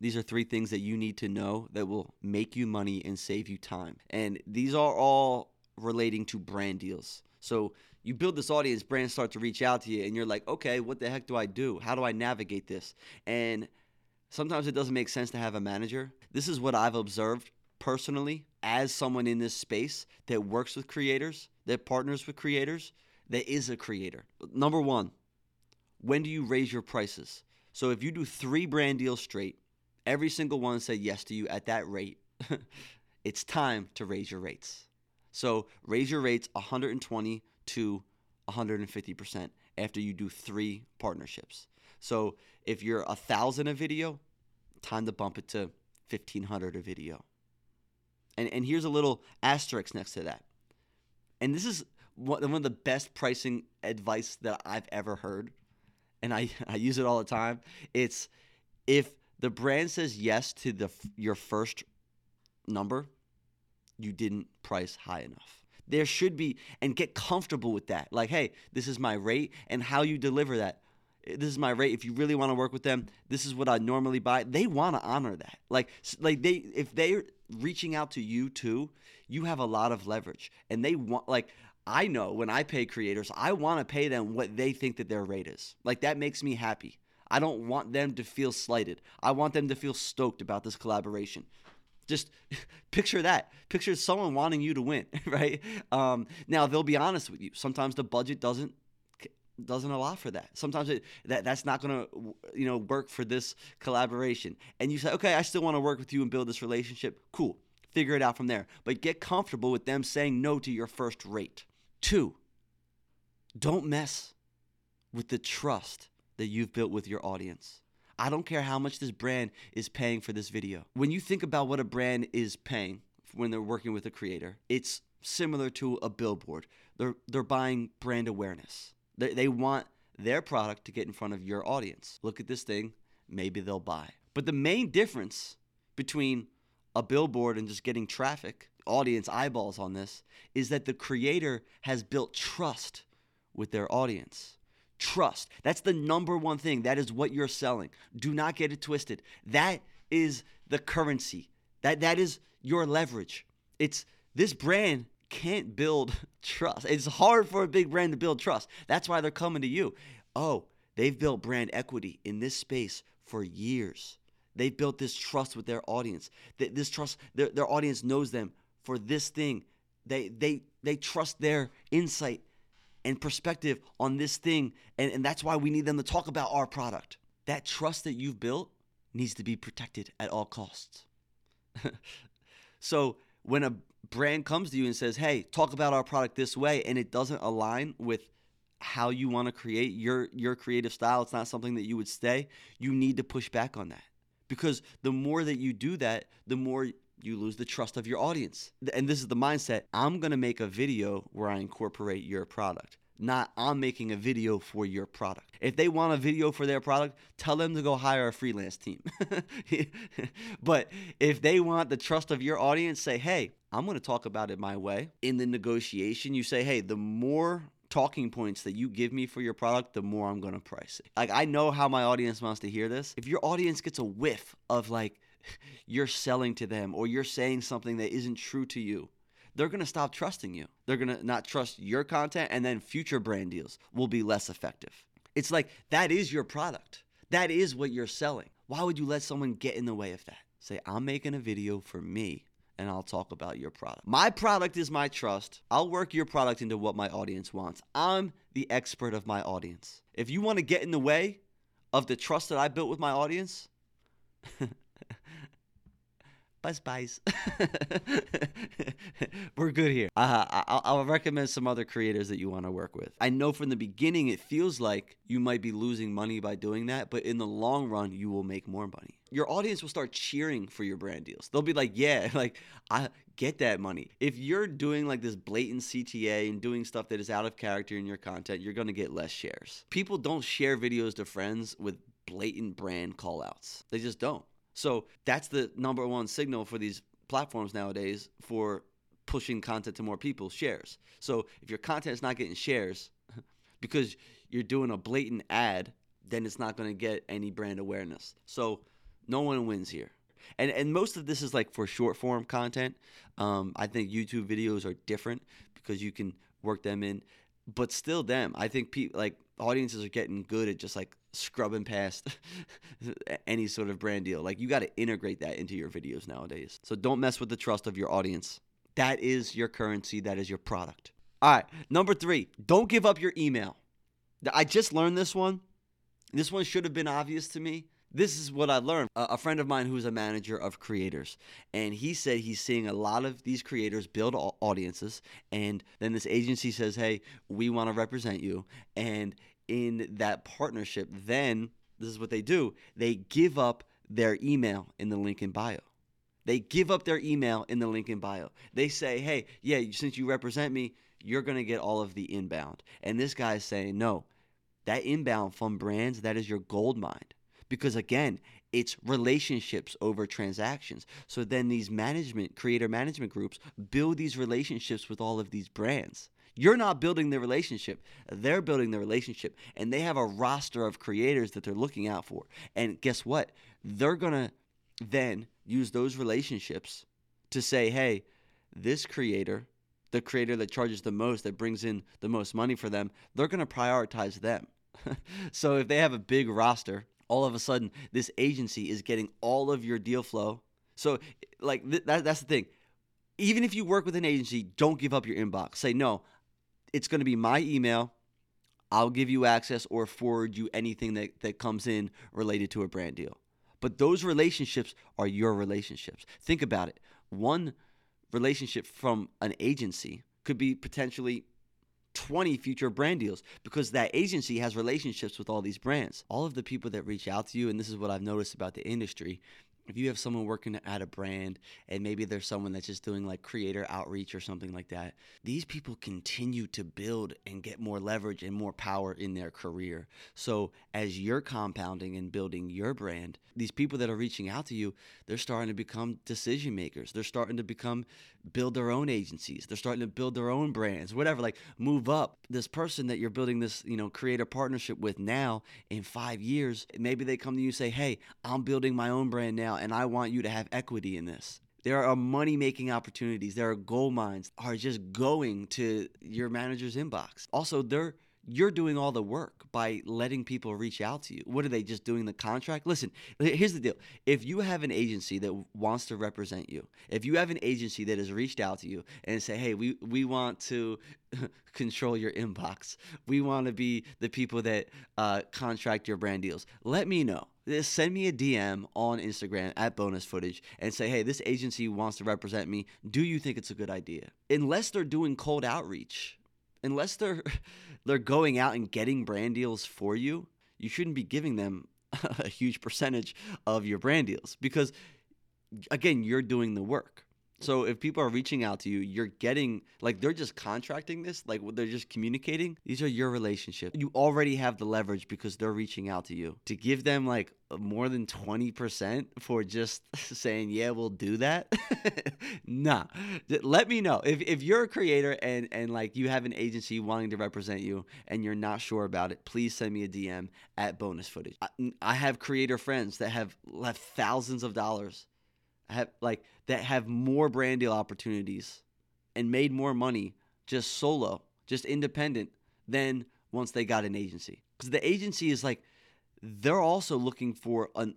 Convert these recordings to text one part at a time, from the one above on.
These are three things that you need to know that will make you money and save you time. And these are all relating to brand deals. So you build this audience, brands start to reach out to you, and you're like, okay, what the heck do I do? How do I navigate this? And sometimes it doesn't make sense to have a manager. This is what I've observed personally as someone in this space that works with creators, that partners with creators, that is a creator. Number one, when do you raise your prices? So if you do three brand deals straight, every single one said yes to you at that rate, it's time to raise your rates. So raise your rates 120 to 150% after you do three partnerships. So if you're a thousand a video, time to bump it to 1500 a video. And, and here's a little asterisk next to that. And this is one of the best pricing advice that I've ever heard. And I, I use it all the time. It's if the brand says yes to the your first number, you didn't price high enough. There should be and get comfortable with that. Like, hey, this is my rate and how you deliver that this is my rate. If you really want to work with them, this is what I normally buy. They want to honor that. Like like they if they're reaching out to you too, you have a lot of leverage. And they want like I know when I pay creators, I want to pay them what they think that their rate is. Like that makes me happy. I don't want them to feel slighted. I want them to feel stoked about this collaboration. Just picture that. Picture someone wanting you to win, right? Um, now they'll be honest with you. Sometimes the budget doesn't doesn't allow for that. Sometimes it, that that's not going to you know work for this collaboration. And you say, "Okay, I still want to work with you and build this relationship." Cool. Figure it out from there. But get comfortable with them saying no to your first rate. 2. Don't mess with the trust that you've built with your audience. I don't care how much this brand is paying for this video. When you think about what a brand is paying when they're working with a creator, it's similar to a billboard. They're they're buying brand awareness. They, they want their product to get in front of your audience. Look at this thing, maybe they'll buy. But the main difference between a billboard and just getting traffic, audience eyeballs on this, is that the creator has built trust with their audience. Trust. That's the number one thing. That is what you're selling. Do not get it twisted. That is the currency. That that is your leverage. It's this brand can't build trust. It's hard for a big brand to build trust. That's why they're coming to you. Oh, they've built brand equity in this space for years. They've built this trust with their audience. This trust, their, their audience knows them for this thing. They they they trust their insight and perspective on this thing. And, and that's why we need them to talk about our product. That trust that you've built needs to be protected at all costs. so when a brand comes to you and says, "Hey, talk about our product this way," and it doesn't align with how you want to create your your creative style, it's not something that you would stay. You need to push back on that because the more that you do that, the more you lose the trust of your audience. And this is the mindset. I'm going to make a video where I incorporate your product not I'm making a video for your product. If they want a video for their product, tell them to go hire a freelance team. but if they want the trust of your audience, say, hey, I'm going to talk about it my way. In the negotiation, you say, hey, the more talking points that you give me for your product, the more I'm going to price it. Like, I know how my audience wants to hear this. If your audience gets a whiff of like, you're selling to them or you're saying something that isn't true to you, they're going to stop trusting you. They're going to not trust your content, and then future brand deals will be less effective. It's like that is your product, that is what you're selling. Why would you let someone get in the way of that? Say, I'm making a video for me and I'll talk about your product. My product is my trust. I'll work your product into what my audience wants. I'm the expert of my audience. If you want to get in the way of the trust that I built with my audience, buzz buys. We're good here. Uh, I'll, I'll recommend some other creators that you want to work with. I know from the beginning it feels like you might be losing money by doing that, but in the long run, you will make more money. Your audience will start cheering for your brand deals. They'll be like, yeah, like I get that money. If you're doing like this blatant CTA and doing stuff that is out of character in your content, you're going to get less shares. People don't share videos to friends with blatant brand callouts. They just don't. So that's the number one signal for these platforms nowadays for pushing content to more people shares. So if your content is not getting shares because you're doing a blatant ad, then it's not going to get any brand awareness. So No one wins here. And and most of this is like for short form content. Um, I think YouTube videos are different because you can work them in. But still, them. I think people like audiences are getting good at just like scrubbing past any sort of brand deal. Like you got to integrate that into your videos nowadays. So don't mess with the trust of your audience. That is your currency. That is your product. All right. Number three, don't give up your email. I just learned this one. This one should have been obvious to me. This is what I learned. A friend of mine who's a manager of creators, and he said he's seeing a lot of these creators build audiences, and then this agency says, "Hey, we want to represent you," and in that partnership, then this is what they do: they give up their email in the link in bio. They give up their email in the link in bio. They say, "Hey, yeah, since you represent me, you're going to get all of the inbound." And this guy is saying, "No, that inbound from brands, that is your gold mine. Because again, it's relationships over transactions. So then these management, creator management groups build these relationships with all of these brands. You're not building the relationship. They're building the relationship. And they have a roster of creators that they're looking out for. And guess what? They're going to then use those relationships to say, hey, this creator, the creator that charges the most, that brings in the most money for them, they're going to prioritize them. so if they have a big roster, all of a sudden this agency is getting all of your deal flow. So like th- that, that's the thing. Even if you work with an agency, don't give up your inbox. Say no. It's going to be my email. I'll give you access or forward you anything that, that comes in related to a brand deal. But those relationships are your relationships. Think about it. One relationship from an agency could be potentially 20 future brand deals because that agency has relationships with all these brands. All of the people that reach out to you, and this is what I've noticed about the industry, if you have someone working at a brand and maybe there's someone that's just doing like creator outreach or something like that, these people continue to build and get more leverage and more power in their career. So as you're compounding and building your brand, these people that are reaching out to you, they're starting to become decision makers. They're starting to become build their own agencies. They're starting to build their own brands, whatever, like move up. This person that you're building this, you know, creator partnership with now in 5 years, maybe they come to you and say, "Hey, I'm building my own brand now and I want you to have equity in this." There are money making opportunities. There are gold mines are just going to your manager's inbox. Also, they're you're doing all the work by letting people reach out to you. What are they just doing the contract? Listen, here's the deal. If you have an agency that wants to represent you, if you have an agency that has reached out to you and say, "Hey, we we want to control your inbox. We want to be the people that uh, contract your brand deals." Let me know. Send me a DM on Instagram at bonus footage and say, hey, this agency wants to represent me. Do you think it's a good idea? Unless they're doing cold outreach, unless they're they're going out and getting brand deals for you, you shouldn't be giving them a huge percentage of your brand deals because again, you're doing the work. So if people are reaching out to you, you're getting like they're just contracting this, like they're just communicating. These are your relationships. You already have the leverage because they're reaching out to you. To give them like more than 20% for just saying, "Yeah, we'll do that." nah. Let me know. If if you're a creator and and like you have an agency wanting to represent you and you're not sure about it, please send me a DM at bonus footage. I, I have creator friends that have left thousands of dollars have like that have more brand deal opportunities and made more money just solo, just independent than once they got an agency. Because the agency is like they're also looking for an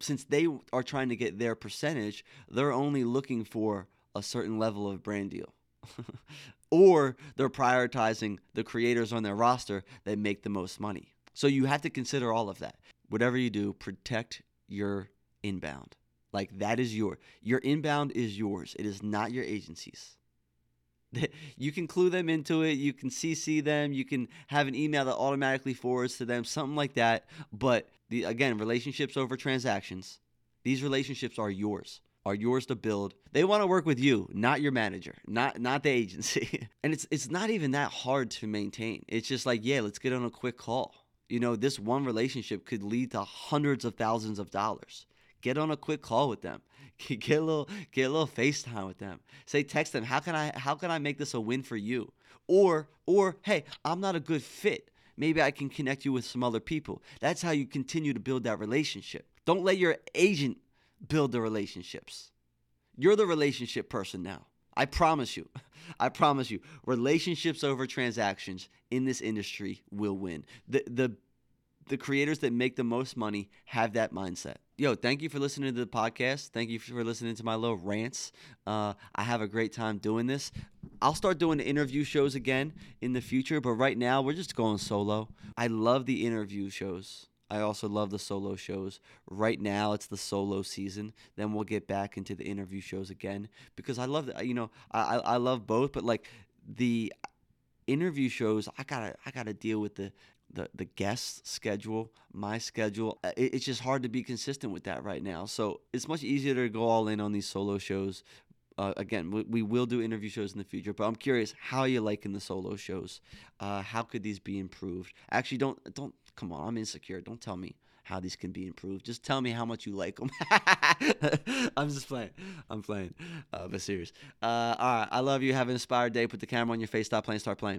since they are trying to get their percentage, they're only looking for a certain level of brand deal. or they're prioritizing the creators on their roster that make the most money. So you have to consider all of that. Whatever you do, protect your inbound. Like that is your your inbound is yours. It is not your agency's. You can clue them into it. You can CC them. You can have an email that automatically forwards to them, something like that. But the, again, relationships over transactions. These relationships are yours are yours to build. They want to work with you, not your manager, not not the agency. and it's it's not even that hard to maintain. It's just like, yeah, let's get on a quick call. You know, this one relationship could lead to hundreds of thousands of dollars. Get on a quick call with them. Get a little get a little FaceTime with them. Say text them, how can I how can I make this a win for you? Or or hey, I'm not a good fit. Maybe I can connect you with some other people. That's how you continue to build that relationship. Don't let your agent build the relationships. You're the relationship person now. I promise you. I promise you. Relationships over transactions in this industry will win. The the the creators that make the most money have that mindset. Yo, thank you for listening to the podcast. Thank you for listening to my little rants. Uh, I have a great time doing this. I'll start doing interview shows again in the future, but right now we're just going solo. I love the interview shows. I also love the solo shows. Right now, it's the solo season. Then we'll get back into the interview shows again because I love that. You know, I I love both, but like the interview shows, I gotta I gotta deal with the the the guest schedule, my schedule. Uh, it, it's just hard to be consistent with that right now. So it's much easier to go all in on these solo shows. Uh, again, we, we, will do interview shows in the future, but I'm curious how you liking the solo shows. Uh, how could these be improved? Actually, don't don't come on. I'm insecure. Don't tell me how these can be improved. Just tell me how much you like them. I'm just playing. I'm playing. Uh, but serious. Uh, all right. I love you. Have an inspired day. Put the camera on your face. Stop playing. Start playing.